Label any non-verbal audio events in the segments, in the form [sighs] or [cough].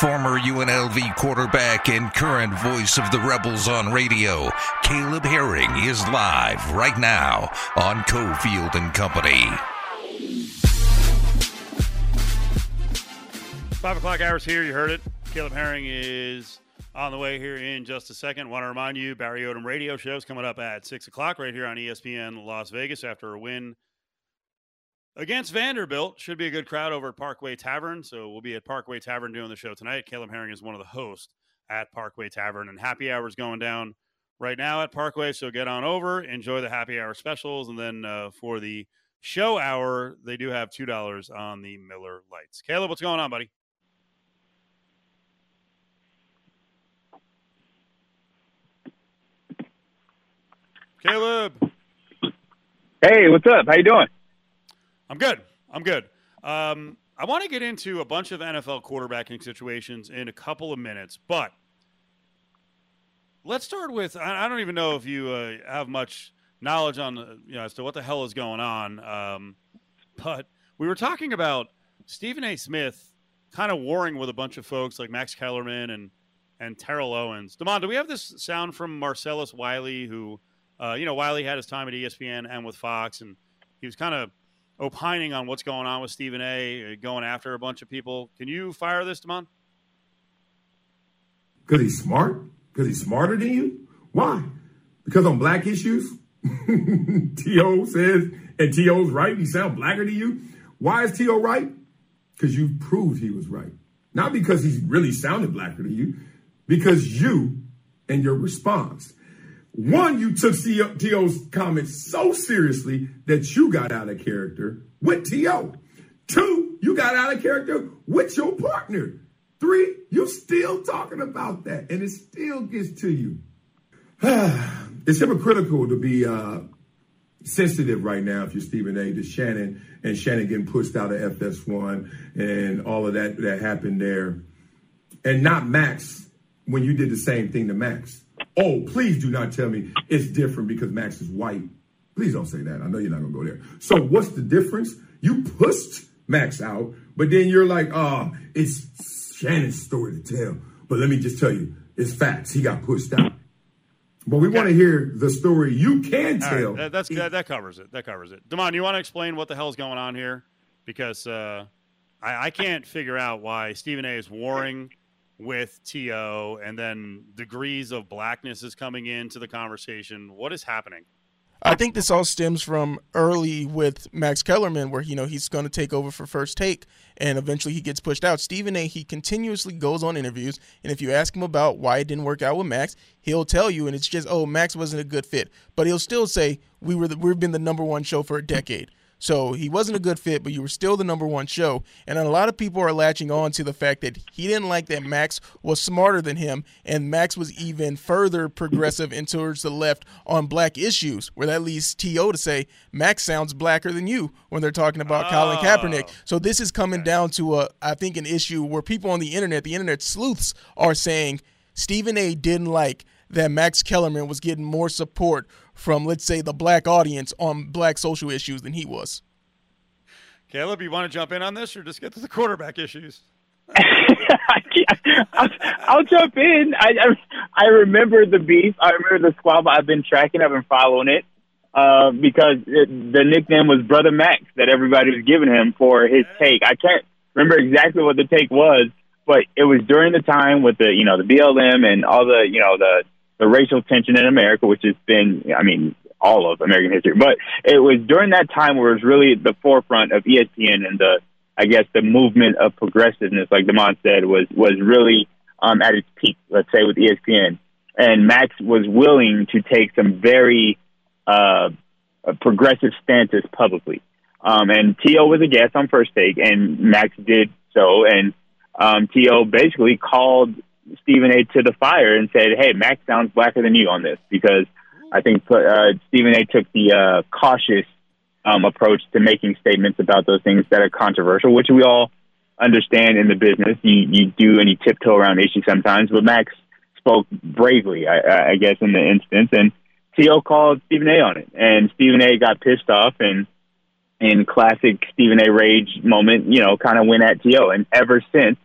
Former UNLV quarterback and current voice of the Rebels on radio, Caleb Herring is live right now on Cofield and Company. Five o'clock hours here. You heard it. Caleb Herring is on the way here in just a second. Want to remind you, Barry Odom radio show is coming up at six o'clock right here on ESPN Las Vegas after a win against Vanderbilt. Should be a good crowd over at Parkway Tavern. So we'll be at Parkway Tavern doing the show tonight. Caleb Herring is one of the hosts at Parkway Tavern, and happy hours going down right now at Parkway. So get on over, enjoy the happy hour specials, and then uh, for the show hour, they do have two dollars on the Miller Lites. Caleb, what's going on, buddy? Caleb. Hey, what's up? How you doing? I'm good. I'm good. Um, I want to get into a bunch of NFL quarterbacking situations in a couple of minutes, but let's start with I, don't even know if you uh, have much knowledge on you know as to what the hell is going on, um, but we were talking about Stephen A. Smith kind of warring with a bunch of folks like Max Kellerman and and Terrell Owens. Demond, do we have this sound from Marcellus Wiley who? uh, you know, Wiley had his time at ESPN and with Fox, and he was kind of opining on what's going on with Stephen A. Uh, going after a bunch of people. Can you fire this, Damon? Because he's smart? Because he's smarter than you? Why? Because on black issues, [laughs] T.O. says, and T.O.'s right, he sounds blacker than you. Why is T.O. right? Because you proved he was right. Not because he really sounded blacker than you, because you and your response one, you took T.O.'s comments so seriously that you got out of character with T.O. Two, you got out of character with your partner. Three, you still talking about that, and it still gets to you. [sighs] it's hypocritical to be uh, sensitive right now if you're Stephen A. to Shannon and Shannon getting pushed out of FS1 and all of that that happened there, and not Max when you did the same thing to Max. Oh, please do not tell me it's different because Max is white. Please don't say that. I know you're not gonna go there. So what's the difference? You pushed Max out, but then you're like, oh, it's Shannon's story to tell. But let me just tell you, it's facts. He got pushed out. But we okay. want to hear the story you can tell. Right. That, that's that, that, covers it. That covers it. Damon, you want to explain what the hell is going on here? Because uh, I, I can't figure out why Stephen A. is warring with To, and then degrees of blackness is coming into the conversation. What is happening? I think this all stems from early with Max Kellerman, where you know he's going to take over for first take, and eventually he gets pushed out. Stephen A. He continuously goes on interviews, and if you ask him about why it didn't work out with Max, he'll tell you, and it's just oh Max wasn't a good fit, but he'll still say we were the, we've been the number one show for a decade. So he wasn't a good fit, but you were still the number one show. And a lot of people are latching on to the fact that he didn't like that Max was smarter than him, and Max was even further progressive and towards the left on black issues, where that leads T.O. to say Max sounds blacker than you when they're talking about oh. Colin Kaepernick. So this is coming down to a, I think, an issue where people on the internet, the internet sleuths, are saying Stephen A. didn't like that Max Kellerman was getting more support from, let's say, the black audience on black social issues than he was. Caleb, you want to jump in on this or just get to the quarterback issues? [laughs] I'll, I'll, jump in. I, I, I remember the beef. I remember the squabble. I've been tracking. I've been following it uh, because it, the nickname was Brother Max that everybody was giving him for his take. I can't remember exactly what the take was, but it was during the time with the you know the BLM and all the you know the the racial tension in America, which has been, I mean, all of American history. But it was during that time where it was really at the forefront of ESPN and the, I guess, the movement of progressiveness, like Demond said, was was really um, at its peak. Let's say with ESPN, and Max was willing to take some very uh, progressive stances publicly. Um, and To was a guest on First Take, and Max did so, and um, To basically called Stephen A. to the fire and said, "Hey, Max sounds blacker than you on this," because I think uh, Stephen A. took the uh, cautious um, approach to making statements about those things that are controversial, which we all understand in the business. You you do any tiptoe around issues sometimes, but Max spoke bravely, I, I guess, in the instance, and To called Stephen A. on it, and Stephen A. got pissed off and. In classic Stephen A. rage moment, you know, kind of went at To, and ever since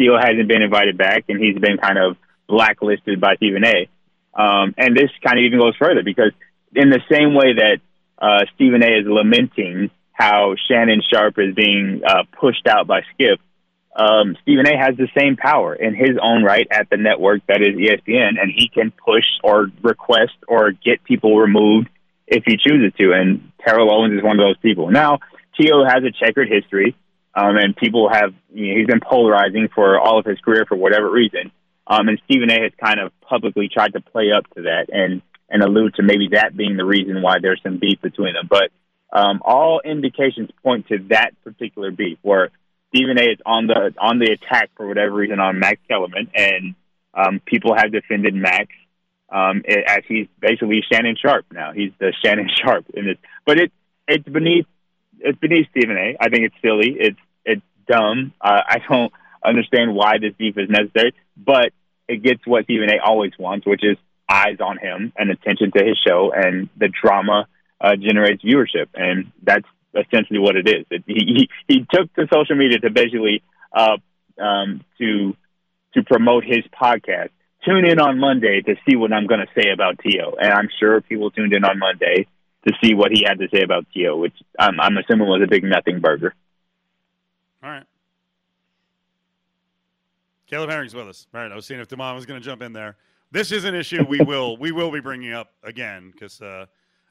T.O. hasn't been invited back, and he's been kind of blacklisted by Stephen A. Um, and this kind of even goes further because in the same way that uh, Stephen A. is lamenting how Shannon Sharpe is being uh, pushed out by Skip, um, Stephen A. has the same power in his own right at the network that is ESPN, and he can push or request or get people removed if he chooses to. And Terrell Owens is one of those people. Now, T.O. has a checkered history, um, and people have, you know, he's been polarizing for all of his career for whatever reason. Um, and Stephen A. has kind of publicly tried to play up to that and, and allude to maybe that being the reason why there's some beef between them. But um, all indications point to that particular beef where Stephen A. is on the on the attack for whatever reason on Max Kellerman, and um, people have defended Max um, as he's basically Shannon Sharpe now. He's the Shannon [laughs] Sharpe in this, but it it's beneath it's beneath Stephen A. I think it's silly. It's it's dumb. Uh, I don't understand why this beef is necessary, but it gets what Stephen A. always wants, which is eyes on him and attention to his show, and the drama uh, generates viewership, and that's essentially what it is. It, he, he he took to social media to basically uh, um, to to promote his podcast. Tune in on Monday to see what I'm going to say about T.O. And I'm sure people tuned in on Monday to see what he had to say about T.O., which I'm, I'm assuming was a big nothing burger. All right. Caleb Herring's with us. All right, I was seeing if Demond was going to jump in there. This is an issue we will we will be bringing up again because uh,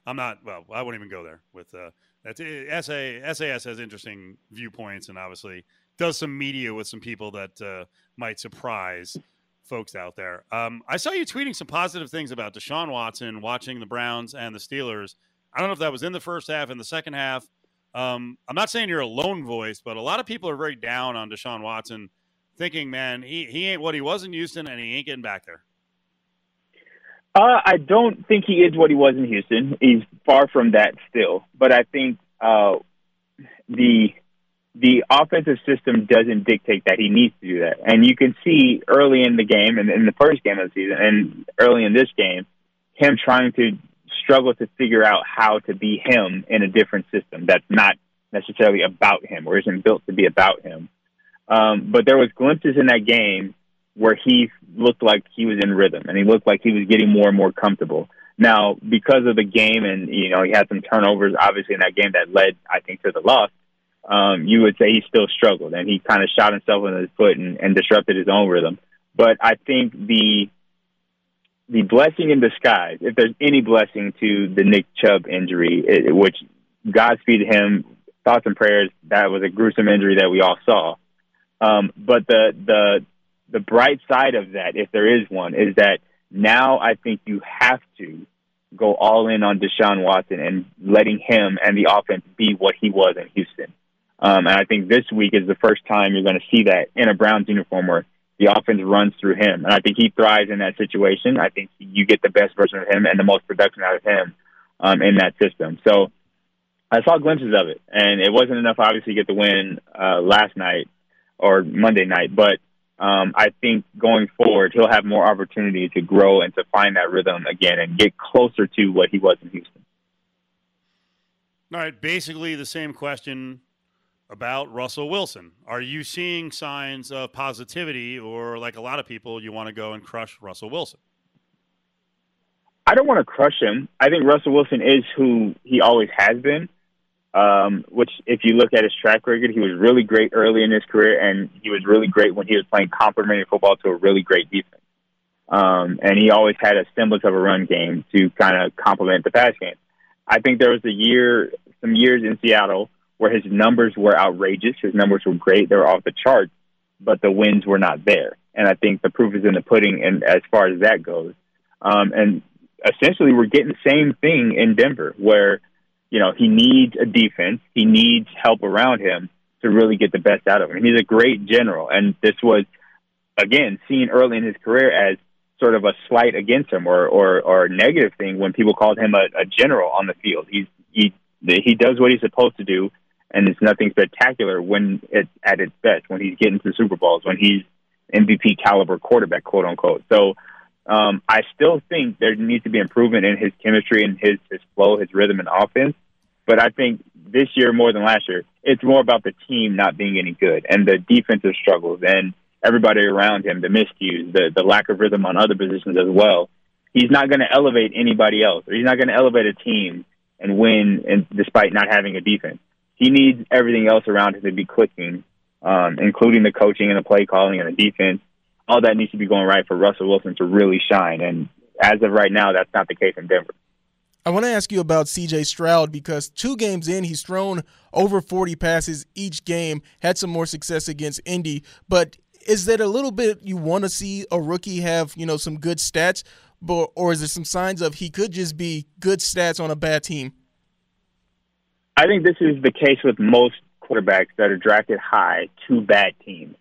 I'm not. Well, I won't even go there with uh, that's SA, SAS has interesting viewpoints and obviously does some media with some people that uh, might surprise folks out there. Um, I saw you tweeting some positive things about Deshaun Watson watching the Browns and the Steelers. I don't know if that was in the first half, in the second half. Um, I'm not saying you're a lone voice, but a lot of people are very down on Deshaun Watson, thinking, man, he, he ain't what he was in Houston and he ain't getting back there. Uh, I don't think he is what he was in Houston. He's far from that still. But I think uh, the the offensive system doesn't dictate that he needs to do that. And you can see early in the game and in the first game of the season and early in this game, him trying to struggle to figure out how to be him in a different system that's not necessarily about him or isn't built to be about him. Um, but there was glimpses in that game where he looked like he was in rhythm and he looked like he was getting more and more comfortable. Now, because of the game and, you know, he had some turnovers, obviously, in that game that led, I think, to the loss, um, you would say he still struggled and he kind of shot himself in his foot and, and disrupted his own rhythm. But I think the the blessing in disguise, if there's any blessing to the Nick Chubb injury, it, which Godspeed him, thoughts and prayers, that was a gruesome injury that we all saw. Um, but the the the bright side of that, if there is one, is that now I think you have to go all in on Deshaun Watson and letting him and the offense be what he was in Houston. Um, and I think this week is the first time you're going to see that in a Browns uniform where the offense runs through him. And I think he thrives in that situation. I think you get the best version of him and the most production out of him um, in that system. So I saw glimpses of it, and it wasn't enough, obviously, to get the win uh, last night or Monday night, but um, I think going forward, he'll have more opportunity to grow and to find that rhythm again and get closer to what he was in Houston. All right, basically the same question about Russell Wilson. Are you seeing signs of positivity, or like a lot of people, you want to go and crush Russell Wilson? I don't want to crush him. I think Russell Wilson is who he always has been um, which if you look at his track record, he was really great early in his career, and he was really great when he was playing complementary football to a really great defense. Um, and he always had a semblance of a run game to kind of complement the pass game. I think there was a year, some years in Seattle where his numbers were outrageous. His numbers were great; they were off the charts, but the wins were not there. And I think the proof is in the pudding, and as far as that goes. Um, and essentially, we're getting the same thing in Denver, where you know, he needs a defense. He needs help around him to really get the best out of him. He's a great general, and this was again seen early in his career as sort of a slight against him or or, or a negative thing when people called him a, a general on the field. He's he he does what he's supposed to do, and it's nothing spectacular when it's at its best. When he's getting to Super Bowls, when he's MVP caliber quarterback, quote unquote. So. Um, I still think there needs to be improvement in his chemistry and his, his flow, his rhythm and offense. But I think this year more than last year, it's more about the team not being any good and the defensive struggles and everybody around him, the miscues, the the lack of rhythm on other positions as well. He's not going to elevate anybody else, or he's not going to elevate a team and win, and despite not having a defense. He needs everything else around him to be clicking, um, including the coaching and the play calling and the defense. All that needs to be going right for Russell Wilson to really shine. And as of right now, that's not the case in Denver. I want to ask you about CJ Stroud because two games in, he's thrown over 40 passes each game, had some more success against Indy. But is that a little bit you want to see a rookie have, you know, some good stats? But, or is there some signs of he could just be good stats on a bad team? I think this is the case with most quarterbacks that are drafted high to bad teams.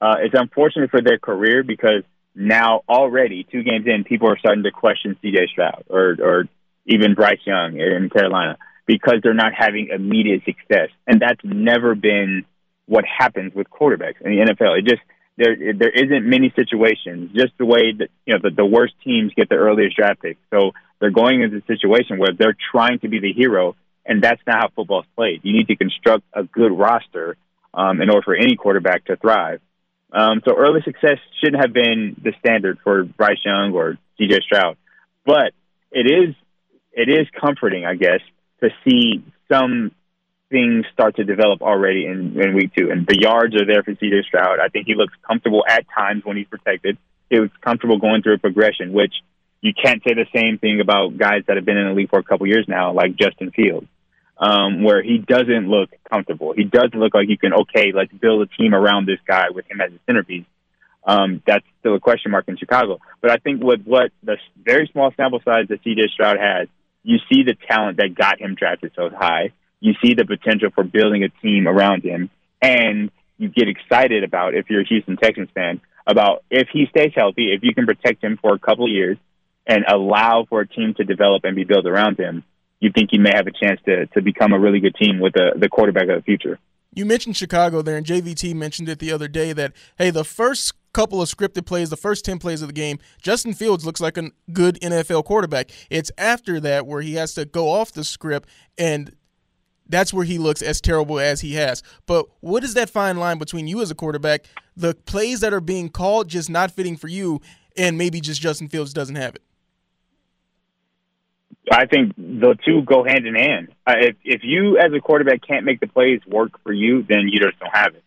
Uh, it's unfortunate for their career because now already two games in, people are starting to question C.J. Stroud or or even Bryce Young in Carolina because they're not having immediate success, and that's never been what happens with quarterbacks in the NFL. It just there there isn't many situations, just the way that you know the, the worst teams get the earliest draft pick. So they're going into a situation where they're trying to be the hero, and that's not how football's played. You need to construct a good roster um, in order for any quarterback to thrive. Um, so early success shouldn't have been the standard for Bryce Young or CJ Stroud, but it is it is comforting, I guess, to see some things start to develop already in, in week two. And the yards are there for CJ Stroud. I think he looks comfortable at times when he's protected. He was comfortable going through a progression, which you can't say the same thing about guys that have been in the league for a couple years now, like Justin Fields, um, where he doesn't look comfortable. He doesn't look like you can, okay, let's build a team around this guy with him as a centerpiece. Um, that's still a question mark in Chicago. But I think with what the very small sample size that CJ Stroud has, you see the talent that got him drafted so high. You see the potential for building a team around him, and you get excited about if you're a Houston Texans fan about if he stays healthy, if you can protect him for a couple years and allow for a team to develop and be built around him, you think he may have a chance to to become a really good team with the the quarterback of the future. You mentioned Chicago there, and JVT mentioned it the other day that hey, the first couple of scripted plays, the first 10 plays of the game, Justin Fields looks like a good NFL quarterback. It's after that where he has to go off the script and that's where he looks as terrible as he has. But what is that fine line between you as a quarterback, the plays that are being called just not fitting for you, and maybe just Justin Fields doesn't have it? I think the two go hand in hand. If if you as a quarterback can't make the plays work for you, then you just don't have it.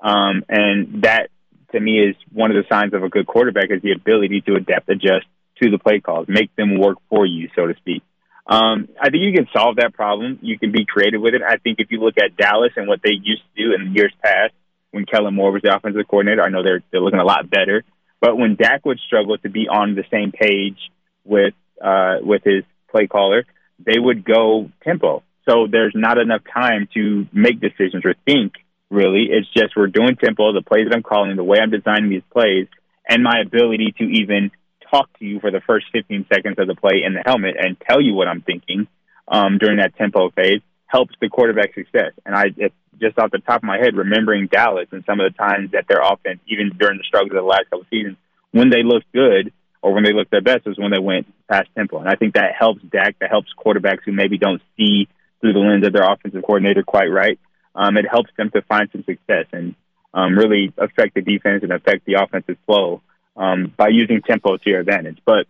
Um, and that to me is one of the signs of a good quarterback is the ability to adapt, adjust to the play calls, make them work for you, so to speak. Um, I think you can solve that problem. You can be creative with it. I think if you look at Dallas and what they used to do in years past, when Kellen Moore was the offensive coordinator, I know they're they're looking a lot better. But when Dak would struggle to be on the same page with uh, with his play caller, they would go tempo. So there's not enough time to make decisions or think really. It's just we're doing tempo, the plays that I'm calling, the way I'm designing these plays, and my ability to even talk to you for the first 15 seconds of the play in the helmet and tell you what I'm thinking um, during that tempo phase helps the quarterback success. And I it, just off the top of my head, remembering Dallas and some of the times that their offense, even during the struggles of the last couple of seasons, when they looked good or when they looked their best was when they went past tempo. And I think that helps Dak, that helps quarterbacks who maybe don't see through the lens of their offensive coordinator quite right um, it helps them to find some success and um, really affect the defense and affect the offensive flow um, by using tempo to your advantage. But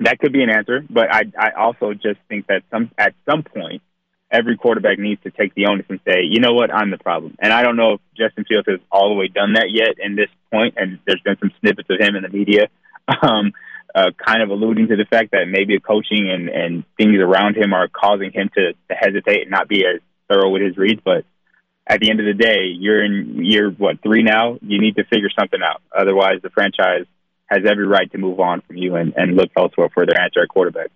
that could be an answer. But I, I also just think that some at some point, every quarterback needs to take the onus and say, you know what, I'm the problem. And I don't know if Justin Fields has all the way done that yet in this point, and there's been some snippets of him in the media. Um, uh, kind of alluding to the fact that maybe the coaching and, and things around him are causing him to, to hesitate and not be as thorough with his reads. But at the end of the day, you're in year what three now. You need to figure something out. Otherwise, the franchise has every right to move on from you and, and look elsewhere for their answer at quarterback.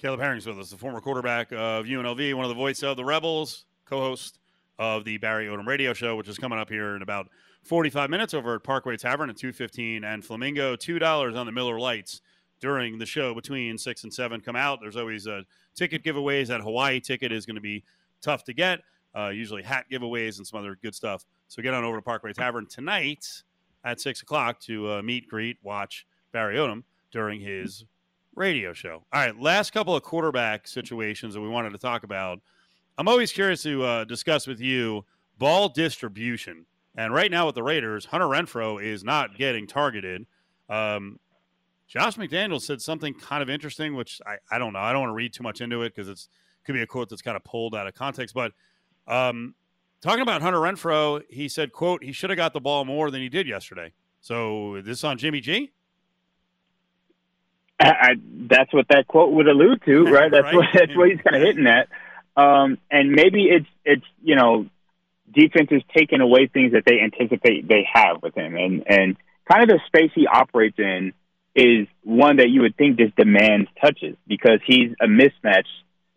Caleb Herring's with us, the former quarterback of UNLV, one of the voice of the Rebels, co-host of the Barry Odom Radio Show, which is coming up here in about 45 minutes over at Parkway Tavern at 215 and Flamingo. $2 on the Miller Lites during the show between 6 and 7 come out. There's always a ticket giveaways. That Hawaii ticket is going to be tough to get uh, usually hat giveaways and some other good stuff. So get on over to Parkway Tavern tonight at six o'clock to uh, meet, greet, watch Barry Odom during his radio show. All right, last couple of quarterback situations that we wanted to talk about. I'm always curious to uh, discuss with you ball distribution And right now with the Raiders, Hunter Renfrow is not getting targeted. Um, Josh McDaniel said something kind of interesting, which I, I don't know. I don't want to read too much into it because it's could be a quote that's kind of pulled out of context. But um, talking about Hunter Renfrow, he said, "quote He should have got the ball more than he did yesterday." So this on Jimmy G. I, I, that's what that quote would allude to, [laughs] right? That's right. what that's what he's kind of hitting at. Um, and maybe it's it's you know defense is taking away things that they anticipate they have with him, and and kind of the space he operates in is one that you would think just demands touches because he's a mismatch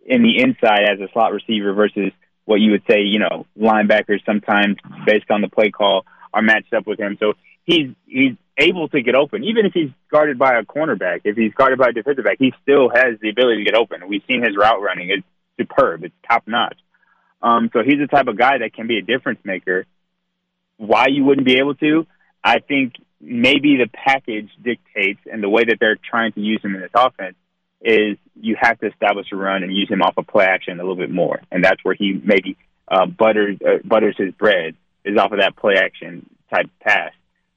in the inside as a slot receiver versus what you would say you know linebackers sometimes based on the play call are matched up with him. So he's he's able to get open, even if he's guarded by a cornerback. If he's guarded by a defensive back, he still has the ability to get open. We've seen his route running; it's superb, it's top notch. Um, so he's the type of guy that can be a difference maker. Why you wouldn't be able to? I think maybe the package dictates, and the way that they're trying to use him in this offense is you have to establish a run and use him off of play action a little bit more, and that's where he maybe uh, butters uh, butters his bread is off of that play action type pass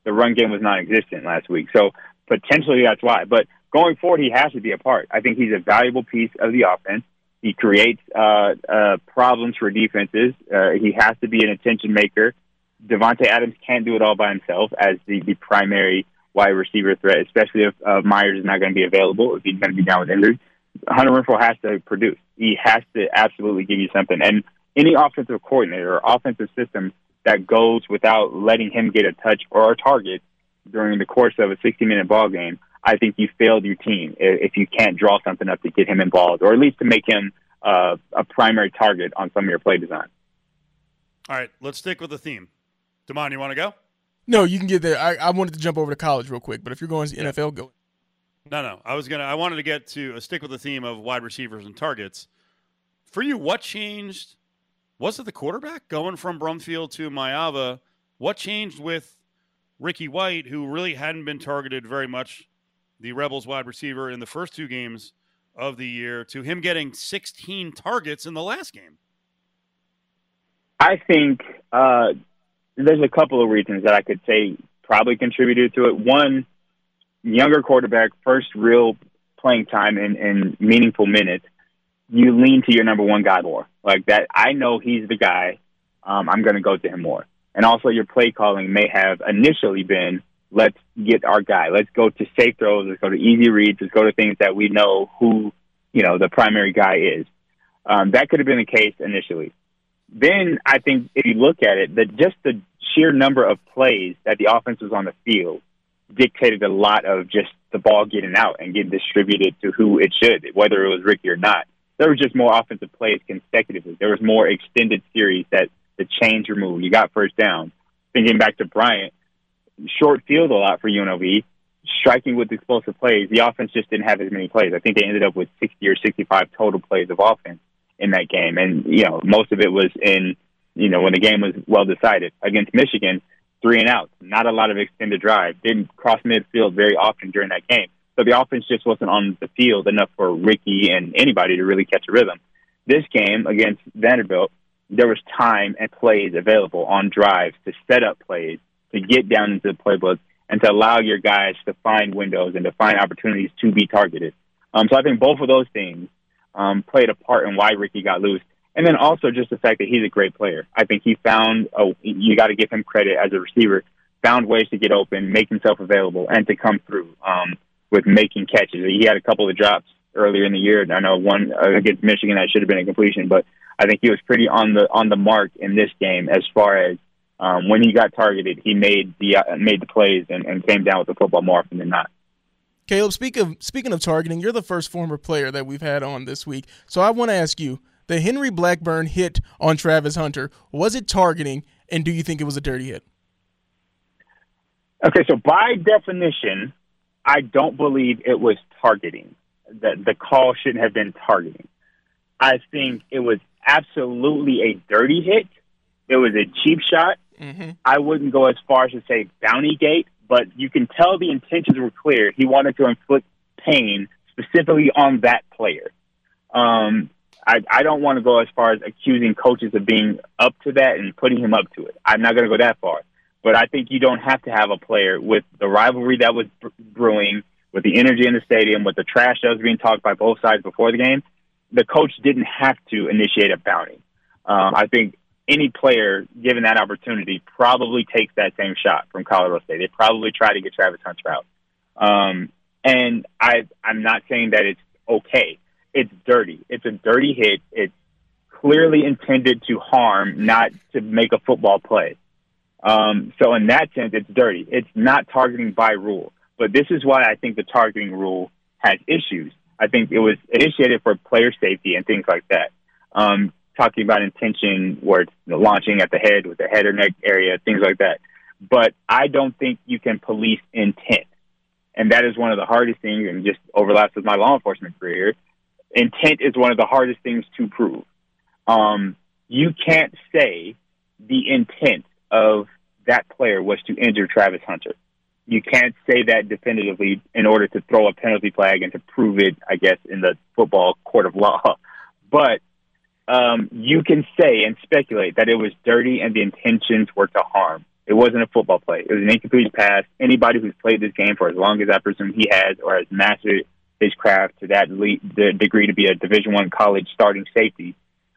the run game was non-existent last week. So potentially that's why. But going forward, he has to be a part. I think he's a valuable piece of the offense. He creates uh, uh, problems for defenses. Uh, he has to be an attention maker. Davante Adams can't do it all by himself as the, the primary wide receiver threat, especially if uh, Meyers is not going to be available, if he's going to be down with injury. Hunter Renfrow has to produce. He has to absolutely give you something. And any offensive coordinator or offensive system that goes without letting him get a touch or a target during the course of a 60 minute ball game, I think you failed your team if you can't draw something up to get him involved or at least to make him uh, a primary target on some of your play design. All right, let's stick with the theme. Damon, you want to go? No, you can get there. I, I wanted to jump over to college real quick, but if you're going to NFL, go. No, no. I was gonna. I wanted to get to uh, stick with the theme of wide receivers and targets. For you, what changed was it the quarterback going from Brumfield to Maiava? What changed with Ricky White, who really hadn't been targeted very much, the Rebels wide receiver in the first two games of the year, to him getting 16 targets in the last game? I think uh, there's a couple of reasons that I could say probably contributed to it. One, younger quarterback, first real playing time in meaningful minutes you lean to your number one guy more. Like that, I know he's the guy. Um, I'm going to go to him more. And also, your play calling may have initially been, let's get our guy. Let's go to safe throws. Let's go to easy reads. Let's go to things that we know who, you know, the primary guy is. Um, that could have been the case initially. Then I think if you look at it, that just the sheer number of plays that the offense was on the field dictated a lot of just the ball getting out and getting distributed to who it should, whether it was Ricky or not there was just more offensive plays consecutively. There was more extended series that the chains removed. You got first down. Thinking back to Bryant, short field a lot for UNLV, striking with explosive plays. The offense just didn't have as many plays. I think they ended up with 60 or 65 total plays of offense in that game. And, you know, most of it was in, you know, when the game was well decided. Against Michigan, three and out, not a lot of extended drive. Didn't cross midfield very often during that game. So the offense just wasn't on the field enough for Ricky and anybody to really catch a rhythm. This game against Vanderbilt, there was time and plays available on drives to set up plays, to get down into the playbook, and to allow your guys to find windows and to find opportunities to be targeted. Um, so I think both of those things um, played a part in why Ricky got loose. And then also just the fact that he's a great player. I think he found, oh, you got to give him credit as a receiver, found ways to get open, make himself available, and to come through. Um, with making catches. He had a couple of drops earlier in the year. I know one against Michigan that should have been a completion, but I think he was pretty on the on the mark in this game as far as um, when he got targeted, he made the uh, made the plays and, and came down with the football more often than not. Caleb, speak of speaking of targeting, you're the first former player that we've had on this week. So I want to ask you, the Henry Blackburn hit on Travis Hunter, was it targeting and do you think it was a dirty hit? Okay, so by definition, I don't believe it was targeting. That the call shouldn't have been targeting. I think it was absolutely a dirty hit. It was a cheap shot. Mm-hmm. I wouldn't go as far as to say bounty gate, but you can tell the intentions were clear. He wanted to inflict pain specifically on that player. Um, I, I don't want to go as far as accusing coaches of being up to that and putting him up to it. I'm not going to go that far. But I think you don't have to have a player with the rivalry that was brewing, with the energy in the stadium, with the trash that was being talked by both sides before the game. The coach didn't have to initiate a bounty. Um, I think any player given that opportunity probably takes that same shot from Colorado State. They probably try to get Travis Hunter out. Um, and I, I'm not saying that it's okay. It's dirty. It's a dirty hit. It's clearly intended to harm, not to make a football play. Um, so in that sense, it's dirty. It's not targeting by rule. But this is why I think the targeting rule has issues. I think it was initiated for player safety and things like that. Um, talking about intention where it's launching at the head with the head or neck area, things like that. But I don't think you can police intent. And that is one of the hardest things and just overlaps with my law enforcement career. Intent is one of the hardest things to prove. Um, you can't say the intent of that player was to injure Travis Hunter. You can't say that definitively in order to throw a penalty flag and to prove it, I guess, in the football court of law. [laughs] But um, you can say and speculate that it was dirty and the intentions were to harm. It wasn't a football play. It was an incomplete pass. Anybody who's played this game for as long as I presume he has or has mastered his craft to that le- the degree to be a Division One college starting safety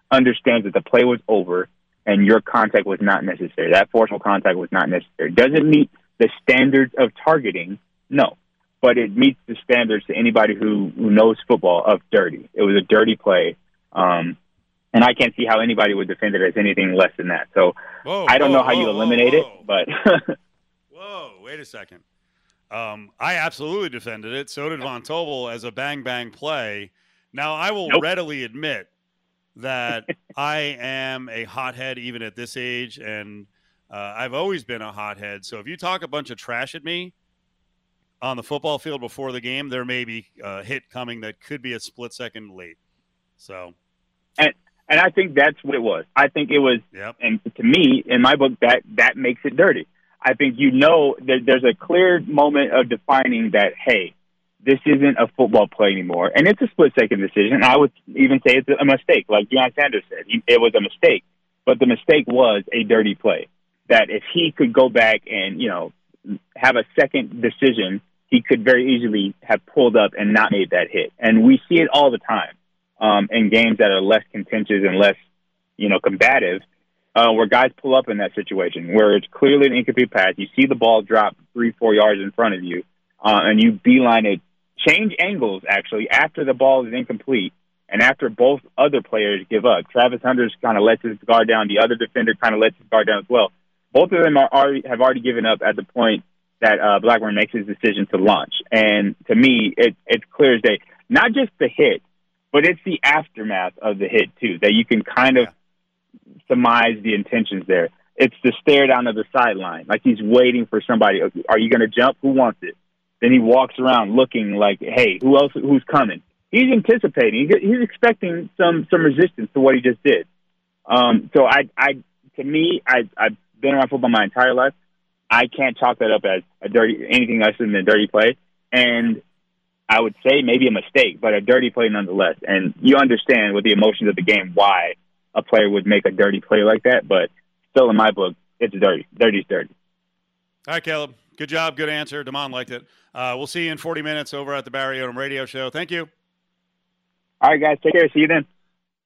understands that the play was over and your contact was not necessary. That forceful contact was not necessary. Does it meet the standards of targeting? No. But it meets the standards to anybody who, who knows football of dirty. It was a dirty play. Um, and I can't see how anybody would defend it as anything less than that. So whoa, I don't whoa, know how whoa, you eliminate it, but [laughs] whoa, wait a second. Um, I absolutely defended it. So did Von Tobel as a bang bang play. Now I will nope. readily admit that [laughs] I am a hothead even at this age, and uh, I've always been a hothead. So if you talk a bunch of trash at me on the football field before the game, there may be a hit coming that could be a split second late. So, and and I think that's what it was. I think it was, yep. and to me, in my book, that that makes it dirty. I think you know that there's a clear moment of defining that, hey, this isn't a football play anymore, and it's a split second decision. I would even say it's a mistake, like Deion Sanders said, it was a mistake, but the mistake was a dirty play. That if he could go back and you know have a second decision, he could very easily have pulled up and not made that hit. And we see it all the time um, in games that are less contentious and less, you know, combative, uh, where guys pull up in that situation where it's clearly an incomplete pass. You see the ball drop three, four yards in front of you, uh, and you beeline it, change angles actually after the ball is incomplete and after both other players give up. Travis Hunter's kind of lets his guard down. The other defender kind of lets his guard down as well. Both of them are already have already given up at the point that uh, Blackburn makes his decision to launch. And to me, it, it's clear as day. Not just the hit, but it's the aftermath of the hit too that you can kind of surmise the intentions there. It's the stare down of the sideline, like he's waiting for somebody. Are you going to jump? Who wants it? Then he walks around looking like, hey, who else? Who's coming? He's anticipating. He's expecting some some resistance to what he just did. Um, so I, I, to me, I, I've been around football my entire life. I can't chalk that up as a dirty anything other than a dirty play. And I would say maybe a mistake, but a dirty play nonetheless. And you understand with the emotions of the game why a player would make a dirty play like that. But still, in my book, it's dirty. Dirty's dirty. All right, Caleb. Good job. Good answer. Damon liked it. Uh, we'll see you in 40 minutes over at the Barry Odom Radio Show. Thank you. All right, guys. Take care. See you then.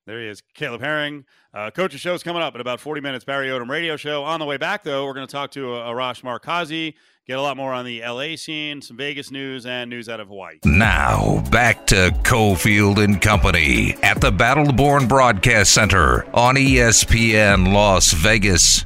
There he is, Caleb Herring. Uh, Coach's show is coming up in about 40 minutes. Barry Odom Radio Show. On the way back, though, we're going to talk to uh, Arash Markazi, get a lot more on the LA scene, some Vegas news, and news out of Hawaii. Now, back to Cofield and Company at the Battleborn Broadcast Center on ESPN Las Vegas.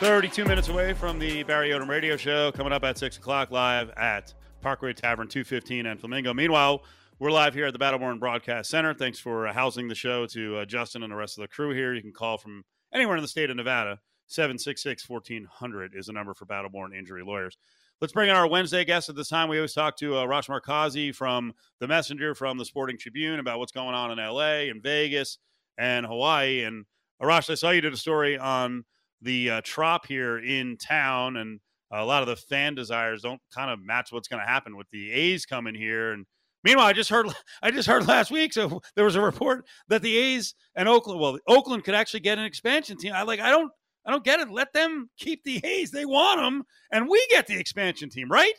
32 minutes away from the Barry Odom Radio Show, coming up at 6 o'clock live at Parkway Tavern 215 and Flamingo. Meanwhile, we're live here at the Battleborn Broadcast Center. Thanks for housing the show to uh, Justin and the rest of the crew here. You can call from anywhere in the state of Nevada. 766 1400 is the number for Battleborn Injury Lawyers. Let's bring in our Wednesday guest at this time. We always talk to uh, Arash Markazi from The Messenger, from the Sporting Tribune about what's going on in LA and Vegas and Hawaii. And Arash, I saw you did a story on the uh, trop here in town, and a lot of the fan desires don't kind of match what's going to happen with the A's coming here. And Meanwhile, I just heard I just heard last week. So there was a report that the A's and Oakland, well, Oakland could actually get an expansion team. I like I don't I don't get it. Let them keep the A's. They want them, and we get the expansion team, right?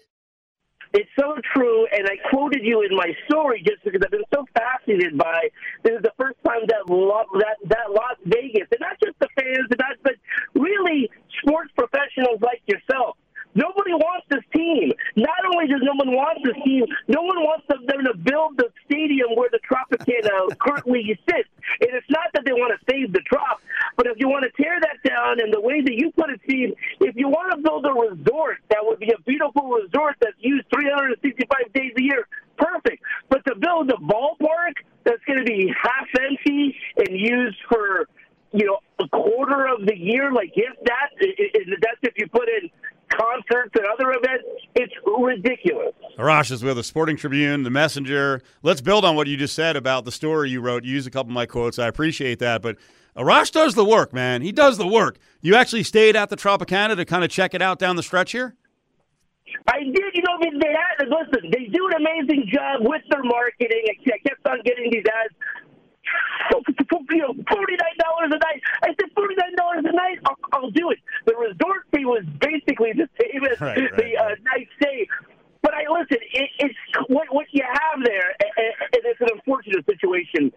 It's so true, and I quoted you in my story just because I've been so fascinated by this is the first time that that that Las Vegas, and not just the fans, and not but really sports professionals like yourself Nobody wants this team. Not only does no one want this team, no one wants them to build the stadium where the Tropicana [laughs] currently sits. And it's not that they want to save the Trop, but if you want to tear that down and the way that you put it, Steve, if you want to build a resort that would be a beautiful resort that's used 365 days a year, perfect. But to build a ballpark that's going to be half empty and used for you know, a quarter of the year, like if that, that's if you put in concerts and other events. It's ridiculous. Arash is with the Sporting Tribune, the Messenger. Let's build on what you just said about the story you wrote. You used a couple of my quotes. I appreciate that, but Arash does the work, man. He does the work. You actually stayed at the Tropicana to kind of check it out down the stretch here. I did. You know, they had listen. They do an amazing job with their marketing. I kept on getting these ads you know, forty nine dollars a night. I said forty nine dollars a night. I'll, I'll do it. The resort fee was basically the same as right, right, the uh, night stay. But I listen. It, it's what what you have there, and, and it's an unfortunate situation.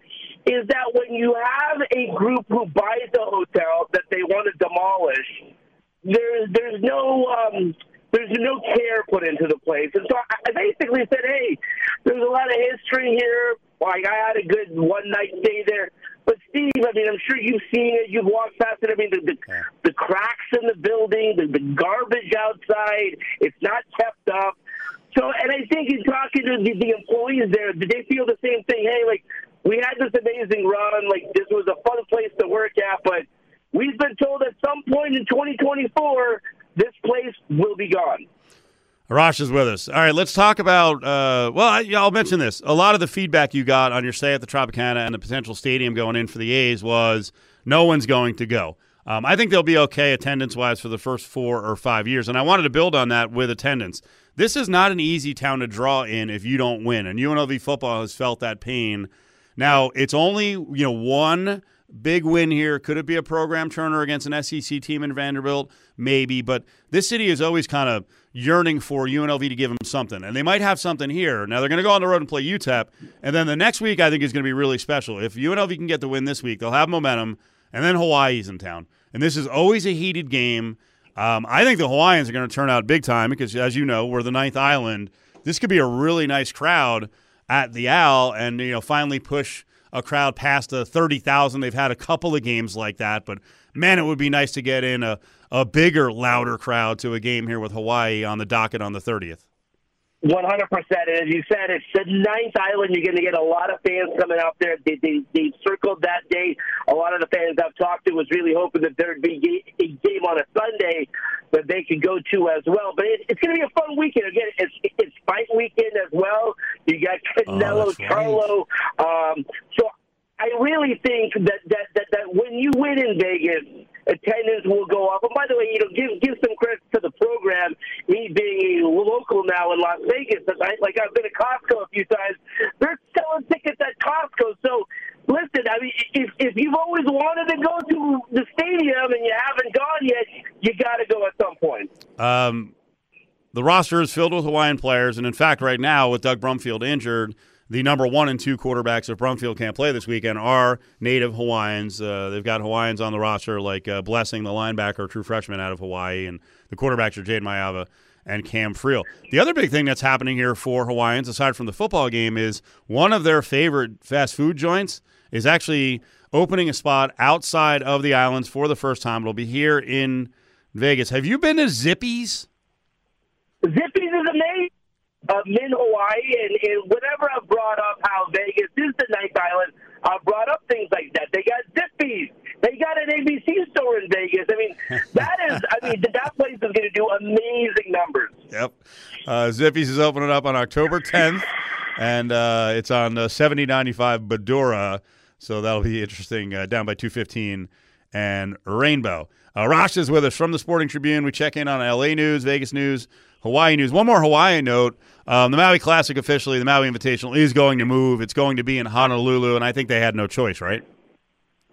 Is that when you have a group who buys a hotel that they want to demolish, there's there's no um, there's no care put into the place. And so I basically said, hey, there's a lot of history here. Like I had a good one night stay there. But Steve, I mean, I'm sure you've seen it. You've walked past it. I mean, the the, yeah. the cracks in the building, the, the garbage outside. It's not kept up. So, and I think in talking to the, the employees there, did they feel the same thing? Hey, like we had this amazing run. Like this was a fun place to work at, but we've been told at some point in 2024 this place will be gone. Arash is with us. All right, let's talk about. Uh, well, I, will mention this. A lot of the feedback you got on your stay at the Tropicana and the potential stadium going in for the A's was no one's going to go. Um, I think they'll be okay attendance wise for the first four or five years. And I wanted to build on that with attendance. This is not an easy town to draw in if you don't win. And UNLV football has felt that pain. Now, it's only, you know, one Big win here. Could it be a program turner against an SEC team in Vanderbilt? Maybe. But this city is always kind of yearning for UNLV to give them something. And they might have something here. Now they're going to go on the road and play UTEP. And then the next week, I think, is going to be really special. If UNLV can get the win this week, they'll have momentum. And then Hawaii's in town. And this is always a heated game. Um, I think the Hawaiians are going to turn out big time because, as you know, we're the ninth island. This could be a really nice crowd at the Al and, you know, finally push a crowd past the 30,000. They've had a couple of games like that, but man, it would be nice to get in a, a bigger, louder crowd to a game here with Hawaii on the docket on the 30th. One hundred percent. And as you said, it's the ninth island. You're going to get a lot of fans coming out there. They, they they circled that day. A lot of the fans I've talked to was really hoping that there'd be a game on a Sunday that they could go to as well. But it, it's going to be a fun weekend. Again, it's it's fight weekend as well. You got Canelo, oh, Charlo. Right. Um, so I really think that, that that that when you win in Vegas attendance will go up. And by the way, you know, give give some credit to the program. Me being a local now in Las Vegas, like I've been to Costco a few times. They're selling tickets at Costco. So listen, I mean, if if you've always wanted to go to the stadium and you haven't gone yet, you got to go at some point. Um, the roster is filled with Hawaiian players, and in fact, right now with Doug Brumfield injured the number one and two quarterbacks if Brumfield can't play this weekend are native Hawaiians. Uh, they've got Hawaiians on the roster like uh, Blessing, the linebacker, true freshman out of Hawaii, and the quarterbacks are Jade Maiava and Cam Friel. The other big thing that's happening here for Hawaiians, aside from the football game, is one of their favorite fast food joints is actually opening a spot outside of the islands for the first time. It'll be here in Vegas. Have you been to Zippy's? Zippy's uh, in Hawaii, and, and whenever I've brought up how Vegas is the ninth island, I've brought up things like that. They got Zippy's. They got an ABC store in Vegas. I mean, [laughs] that is, I mean, that place is going to do amazing numbers. Yep. Uh, Zippy's is opening up on October 10th, and uh, it's on uh, 7095 Badura. So that'll be interesting uh, down by 215 and Rainbow. Uh, Rosh is with us from the Sporting Tribune. We check in on LA news, Vegas news, Hawaii news. One more Hawaii note. Um, the Maui Classic officially, the Maui Invitational is going to move. It's going to be in Honolulu, and I think they had no choice, right?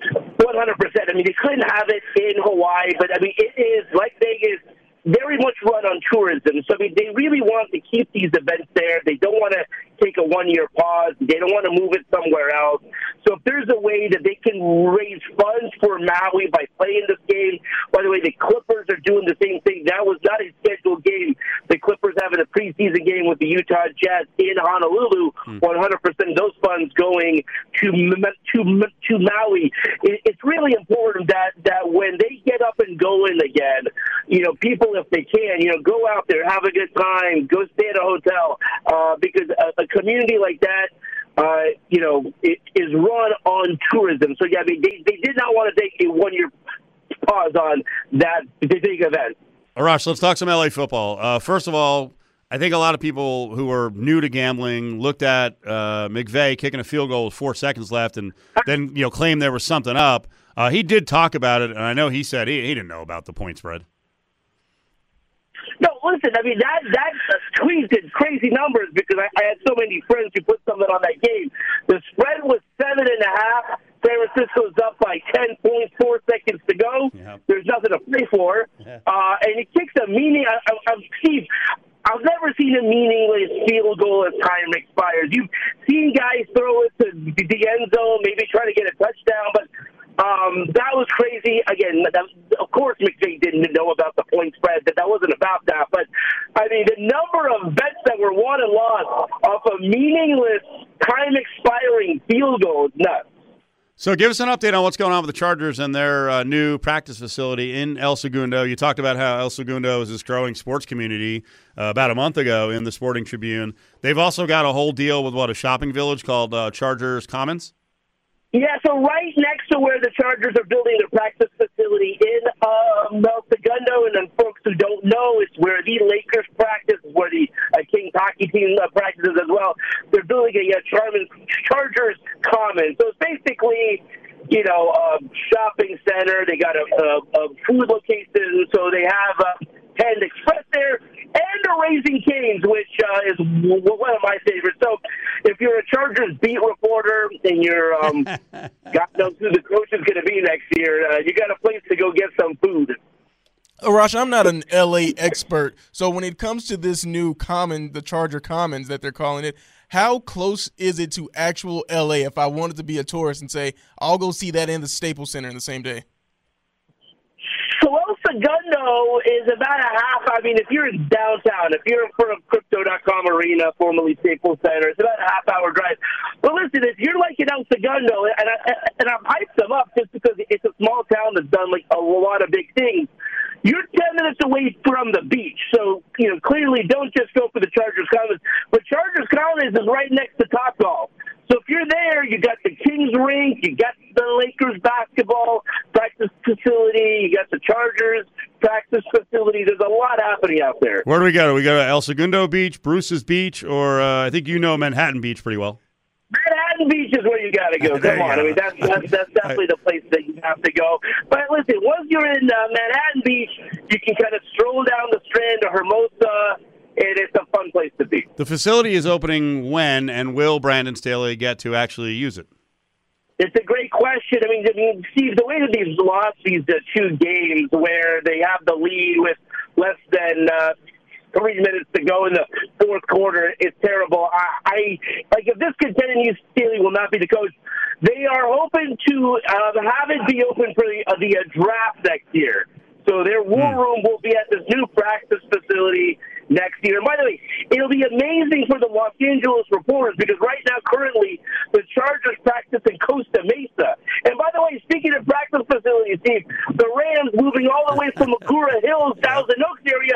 100%. 100%. I mean, they couldn't have it in Hawaii, but I mean, it is like Vegas very much run on tourism. So I mean, they really want to keep these events there. They don't want to take a one year pause. They don't want to move it somewhere else. So if there's a way that they can raise funds for Maui by playing this game, by the way, the Clippers are doing the same thing. That was not a scheduled game. The Clippers having a preseason game with the Utah Jazz in Honolulu. Hmm. 100% of those funds going to to to Maui. It's really important that that when they get up and going again, you know, people if they can, you know, go out there, have a good time, go stay at a hotel, uh, because a, a community like that, uh, you know, it is run on tourism. So yeah, I mean, they, they did not want to take a one year pause on that big event. Arash, let's talk some LA football. Uh, first of all, I think a lot of people who are new to gambling looked at uh, McVay kicking a field goal with four seconds left, and then you know claimed there was something up. Uh, he did talk about it, and I know he said he, he didn't know about the point spread. Listen. I mean that that tweet did crazy numbers because I, I had so many friends who put something on that game. The spread was seven and a half. San Francisco's up by ten points, four seconds to go. Yep. There's nothing to play for, yeah. uh, and it kicks a meaning. I, I, I, Steve, I've never seen a meaningless field goal as time expires. You've seen guys throw it to the end zone, maybe try to get a touchdown, but um, that was crazy. Again, that, of course, McVay didn't know about the point spread. That that wasn't about that. But I mean, the number of bets that were won and lost off a meaningless, time expiring field goal nuts. So, give us an update on what's going on with the Chargers and their uh, new practice facility in El Segundo. You talked about how El Segundo is this growing sports community uh, about a month ago in the Sporting Tribune. They've also got a whole deal with what a shopping village called uh, Chargers Commons. Yeah, so right next to where the Chargers are building their practice facility in um, El Segundo, and then folks who don't know, it's where the Lakers practice, where the uh, King hockey team uh, practices as well. They're building a uh, Chargers Common. So it's basically you know, a shopping center. They got a, a, a food location, so they have a Panda Express there and a Raising Cane's, which uh, is one of my favorites. So if you're a Chargers beat reporter and you're, um, [laughs] God knows who the coach is going to be next year, uh, you got a place to go get some food. Arash, I'm not an LA expert, so when it comes to this new common, the Charger Commons that they're calling it, how close is it to actual LA if I wanted to be a tourist and say, I'll go see that in the Staples Center in the same day? Segundo is about a half. I mean, if you're in downtown, if you're in front of Crypto.com Arena, formerly Staples Center, it's about a half hour drive. But listen, if you're like in El Segundo, and I and I've hyped them up just because it's a small town that's done like a lot of big things. You're 10 minutes away from the beach. So, you know, clearly don't just go for the Chargers Commons. But Chargers Commons is right next to Top Golf. So if you're there, you got the Kings rink, you got the Lakers basketball practice facility, you got the Chargers practice facility. There's a lot happening out there. Where do we go? Do we go to El Segundo Beach, Bruce's Beach, or uh, I think you know Manhattan Beach pretty well. Manhattan Beach is where you got to go. [laughs] Come on, I mean that's, that's that's [laughs] definitely the place that you have to go. But listen, once you're in uh, Manhattan Beach, you can kind of stroll down the Strand to Hermosa. And it's a fun place to be. The facility is opening when, and will Brandon Staley get to actually use it? It's a great question. I mean, I mean, Steve, the way that these lost these uh, two games where they have the lead with less than uh, three minutes to go in the fourth quarter is terrible. I, I like if this continues, Staley will not be the coach. They are hoping to uh, have it be open for the, uh, the uh, draft next year. So their war hmm. room will be at this new practice facility next year. And by the way, it'll be amazing for the Los Angeles reporters because right now, currently, the Chargers practice in Costa Mesa. And by the way, speaking of practice facilities, Steve, the Rams moving all the way from Agoura Hills, Thousand Oaks area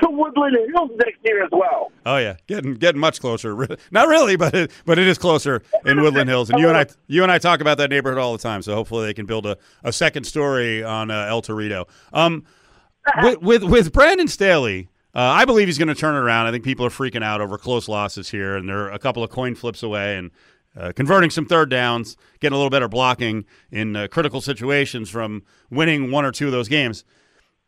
to Woodland Hills next year as well. Oh yeah, getting getting much closer. [laughs] Not really, but it, but it is closer in Woodland Hills. And you and I you and I talk about that neighborhood all the time. So hopefully they can build a, a second story on uh, El Torito. Um, with, with with Brandon Staley. Uh, I believe he's going to turn it around. I think people are freaking out over close losses here, and they're a couple of coin flips away and uh, converting some third downs, getting a little better blocking in uh, critical situations from winning one or two of those games.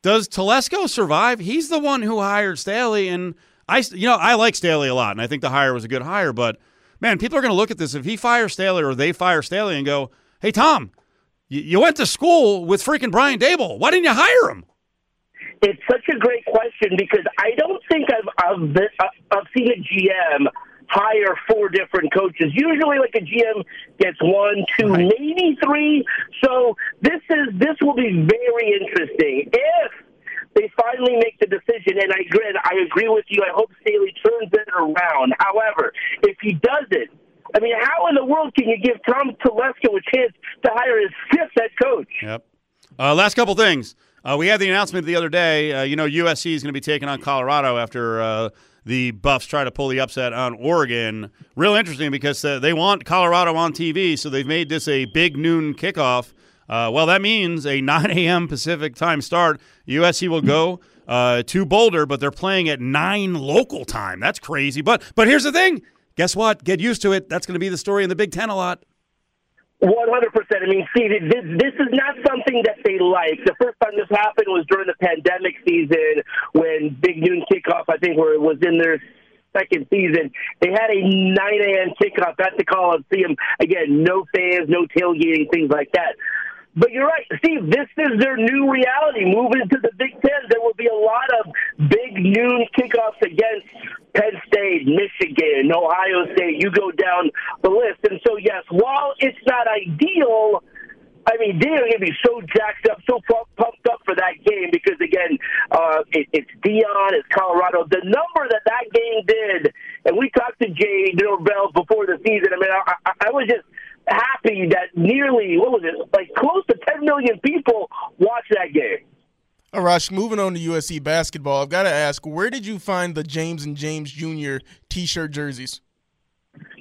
Does Telesco survive? He's the one who hired Staley, and I, you know, I like Staley a lot, and I think the hire was a good hire. But man, people are going to look at this if he fires Staley or they fire Staley and go, "Hey, Tom, You, you went to school with freaking Brian Daboll. Why didn't you hire him? It's such a great question because I don't think I've I've, been, I've seen a GM hire four different coaches. Usually, like a GM gets one, two, right. maybe three. So this is this will be very interesting if they finally make the decision. And I agree. I agree with you. I hope Staley turns it around. However, if he doesn't. I mean, how in the world can you give Tom Telesco a chance to hire his fifth head coach? Yep. Uh, last couple things. Uh, we had the announcement the other day. Uh, you know, USC is going to be taking on Colorado after uh, the Buffs try to pull the upset on Oregon. Real interesting because uh, they want Colorado on TV, so they've made this a big noon kickoff. Uh, well, that means a [laughs] 9 a.m. Pacific time start. USC will go uh, to Boulder, but they're playing at 9 local time. That's crazy. But but here's the thing. Guess what? Get used to it. That's going to be the story in the Big Ten a lot. One hundred percent. I mean, see, this this is not something that they like. The first time this happened was during the pandemic season when Big Noon Kickoff, I think, where it was in their second season. They had a 9 a.m. kickoff at the Coliseum. Again, no fans, no tailgating, things like that. But you're right, Steve. This is their new reality. Moving to the Big Ten, there will be a lot of big noon kickoffs against Penn State, Michigan, Ohio State. You go down the list, and so yes, while it's not ideal, I mean they're going to be so jacked up, so pumped up for that game because again, uh, it, it's Deion, it's Colorado. The number that that game did, and we talked to Jay Norvell before the season. I mean, I, I, I was just happy that nearly what was it like close to 10 million people watched that game. Arash, moving on to USC basketball, I've got to ask, where did you find the James and James Jr. T-shirt jerseys?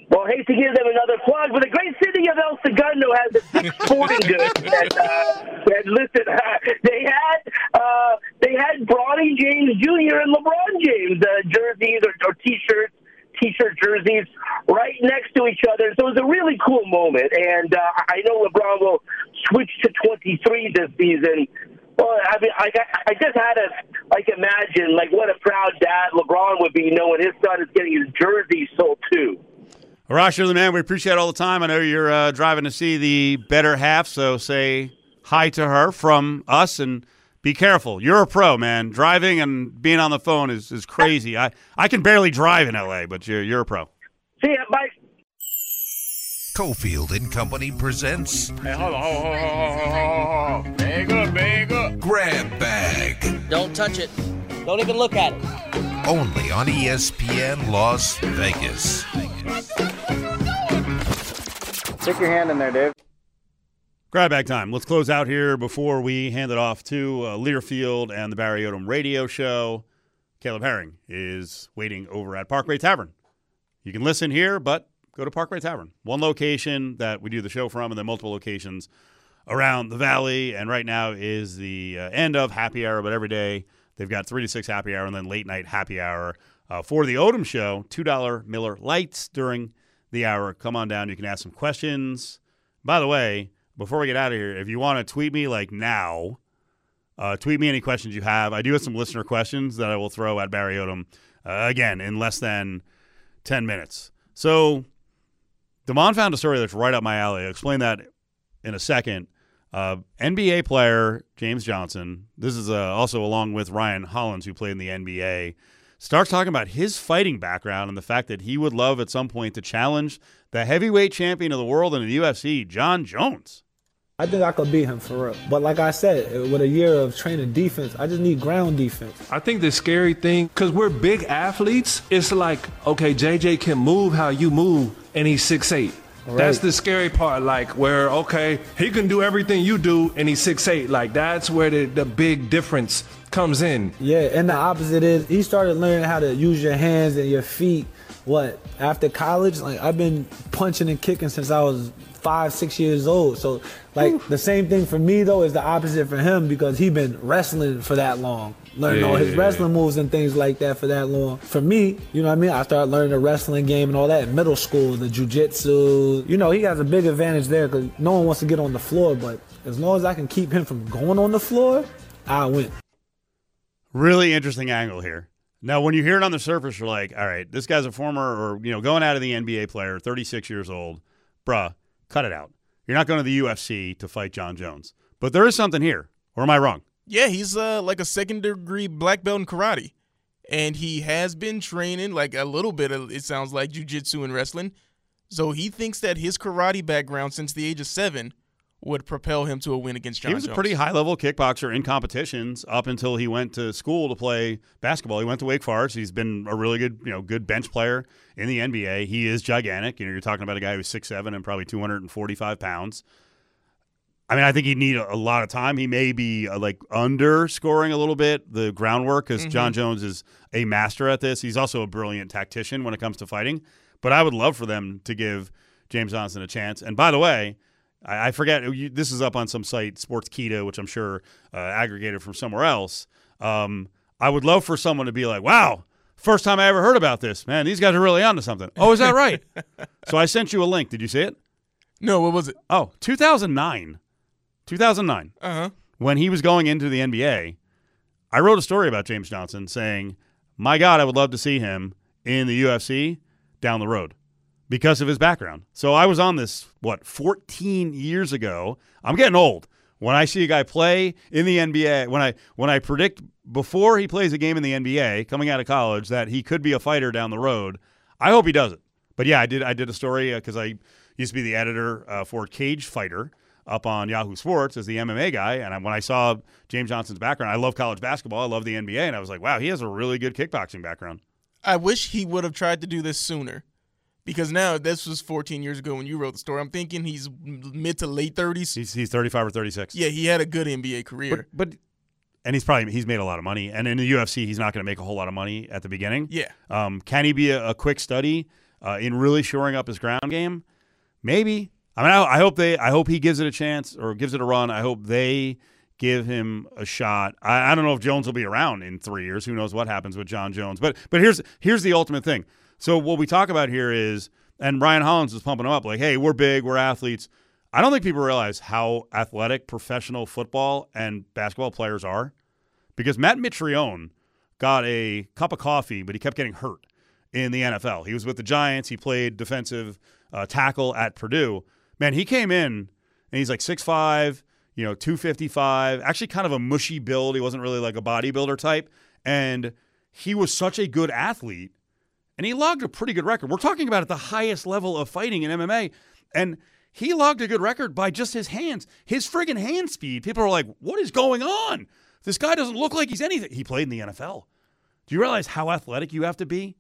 Well, I hate to give them another plug, but the great city of El Segundo has a [laughs] big sporting goods. And, uh, and listen, uh, [laughs] they had uh, they had Bronny James Jr. and LeBron James uh, jerseys or, or T-shirts T-shirt jerseys right next to each other. So it was a really cool moment. And uh, I know LeBron will switch to 23 this season. Well, I mean, I, I just had to like imagine like what a proud dad LeBron would be knowing his son is getting his jersey sold too. Arash, you're the man. We appreciate all the time. I know you're uh, driving to see the better half, so say hi to her from us and be careful. You're a pro, man. Driving and being on the phone is, is crazy. I, I can barely drive in LA, but you're, you're a pro. See ya. Bye. Cofield and Company presents. Hey, hold on, hold on, hold on, hold on. Bag up, bag up. Grab Bag. Don't touch it. Don't even look at it. Only on ESPN Las Vegas. Stick your hand in there, Dave. Grab bag time. Let's close out here before we hand it off to uh, Learfield and the Barry Odom radio show. Caleb Herring is waiting over at Parkway Tavern. You can listen here, but go to Parkway Tavern. One location that we do the show from, and then multiple locations around the valley. And right now is the uh, end of happy hour, but every day they've got 3 to 6 happy hour and then late night happy hour. Uh, for the Odom show, $2 Miller Lites during the hour. Come on down. You can ask some questions. By the way, before we get out of here, if you want to tweet me like now, uh, tweet me any questions you have. I do have some listener questions that I will throw at Barry Odom uh, again in less than 10 minutes. So, Damon found a story that's right up my alley. I'll explain that in a second. Uh, NBA player James Johnson, this is uh, also along with Ryan Hollins, who played in the NBA, starts talking about his fighting background and the fact that he would love at some point to challenge the heavyweight champion of the world in the UFC, Jon Jones. I think I could beat him for real. But like I said, with a year of training defense, I just need ground defense. I think the scary thing, because we're big athletes, it's like, okay, JJ can move how you move, and he's six eight. Right. That's the scary part, like where okay, he can do everything you do, and he's six eight. Like that's where the, the big difference comes in. Yeah, and the opposite is he started learning how to use your hands and your feet. What after college? Like I've been punching and kicking since I was five, six years old. So like Ooh. the same thing for me though is the opposite for him because he been wrestling for that long learning yeah, all his wrestling moves and things like that for that long. For me, you know what I mean? I started learning the wrestling game and all that in middle school, the jujitsu. You know, he has a big advantage there because no one wants to get on the floor, but as long as I can keep him from going on the floor, I win. Really interesting angle here. Now, when you hear it on the surface, you're like, all right, this guy's a former or, you know, going out of the NBA player, 36 years old. Bruh, cut it out. You're not going to the UFC to fight Jon Jones. But there is something here. Or am I wrong? Yeah, he's uh, like a second degree black belt in karate. And he has been training like a little bit, of, it sounds like, jujitsu and wrestling. So he thinks that his karate background since the age of seven would propel him to a win against Jon He was Jones. a pretty high level kickboxer in competitions up until he went to school to play basketball. He went to Wake Forest. He's been a really good, you know, good bench player in the NBA. He is gigantic. You know, you're talking about a guy who's six seven and probably 245 pounds. I mean, I think he'd need a, a lot of time. He may be uh, like underscoring a little bit the groundwork because Mhm. Jon Jones is a master at this. He's also a brilliant tactician when it comes to fighting. But I would love for them to give James Johnson a chance. And by the way, I, I forget you, this is up on some site, Sportskeeda, which I'm sure uh, aggregated from somewhere else. Um, I would love for someone to be like, "Wow, first time I ever heard about this. Man, these guys are really onto something." Oh, is that right? [laughs] so I sent you a link. Did you see it? No, what was it? Oh, 2009. 2009. Uh huh. When he was going into the NBA, I wrote a story about James Johnson saying, "My God, I would love to see him in the UFC down the road." Because of his background. So I was on this, what, 14 years ago. I'm getting old. When I see a guy play in the NBA, when I when I predict before he plays a game in the NBA coming out of college that he could be a fighter down the road, I hope he does it. But yeah, I did I did a story because I used to be the editor uh, for Cagewriter up on Yahoo Sports as the MMA guy, and I, when I saw James Johnson's background, I love college basketball, I love the NBA, and I was like, wow, he has a really good kickboxing background. I wish he would have tried to do this sooner. Because now this was 14 years ago when you wrote the story. I'm thinking he's mid to late 30s. He's he's 35 or 36. Yeah, he had a good NBA career. But, but and he's probably he's made a lot of money. And in the UFC, he's not going to make a whole lot of money at the beginning. Yeah. Um, can he be a, a quick study uh, in really shoring up his ground game? Maybe. I mean, I, I hope they. I hope he gives it a chance or gives it a run. I hope they give him a shot. I, I don't know if Jones will be around in three years. Who knows what happens with Jon Jones? But but here's here's the ultimate thing. So what we talk about here is, and Ryan Hollins is pumping him up like, hey, we're big, we're athletes. I don't think people realize how athletic professional football and basketball players are, because Matt Mitrione got a cup of coffee, but he kept getting hurt in the NFL. He was with the Giants. He played defensive uh, tackle at Purdue. Man, he came in and he's like 6'5", you know, 255, actually kind of a mushy build. He wasn't really like a bodybuilder type. And he was such a good athlete and he logged a pretty good record. We're talking about at the highest level of fighting in MMA. And he logged a good record by just his hands, his friggin' hand speed. People are like, what is going on? This guy doesn't look like he's anything. He played in the NFL. Do you realize how athletic you have to be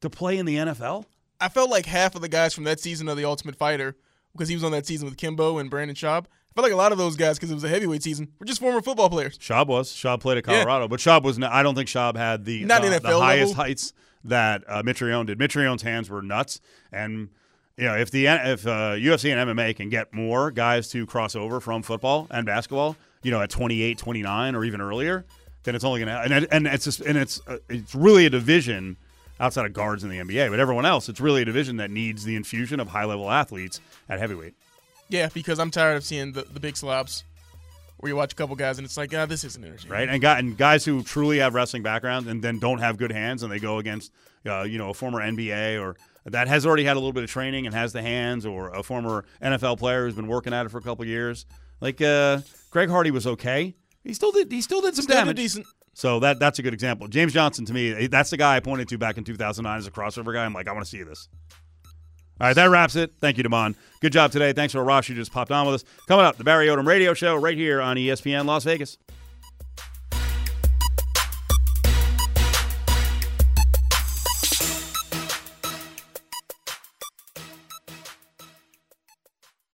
to play in the NFL? I felt like half of the guys from that season of The Ultimate Fighter, because he was on that season with Kimbo and Brandon Schaub, I felt like a lot of those guys, because it was a heavyweight season, were just former football players. Schaub was. Schaub played at Yeah. Colorado, but Schaub was. Not, I don't think Schaub had the Not the, NFL the highest level. heights that uh, Mitrione did. Mitrione's hands were nuts, and you know if the if uh, UFC and MMA can get more guys to cross over from football and basketball, you know at 28, 29, or even earlier, then it's only going to and and it's just, and it's uh, it's really a division outside of guards in the NBA, but everyone else, it's really a division that needs the infusion of high level athletes at heavyweight. Yeah, because I'm tired of seeing the, the big slobs where you watch a couple guys and it's like, ah, this isn't entertaining. right? And, guy, and guys who truly have wrestling backgrounds and then don't have good hands, and they go against, uh, you know, a former NBA or that has already had a little bit of training and has the hands, or a former NFL player who's been working at it for a couple years. Like uh, Greg Hardy was okay. He still did. He still did some Still did damage. decent. So that that's a good example. James Johnson to me, that's the guy I pointed to back in 2009 as a crossover guy. I'm like, I want to see this. All right, that wraps it. Thank you, Damon. Good job today. Thanks for Ross who just popped on with us. Coming up, the Barry Odom Radio Show right here on ESPN Las Vegas.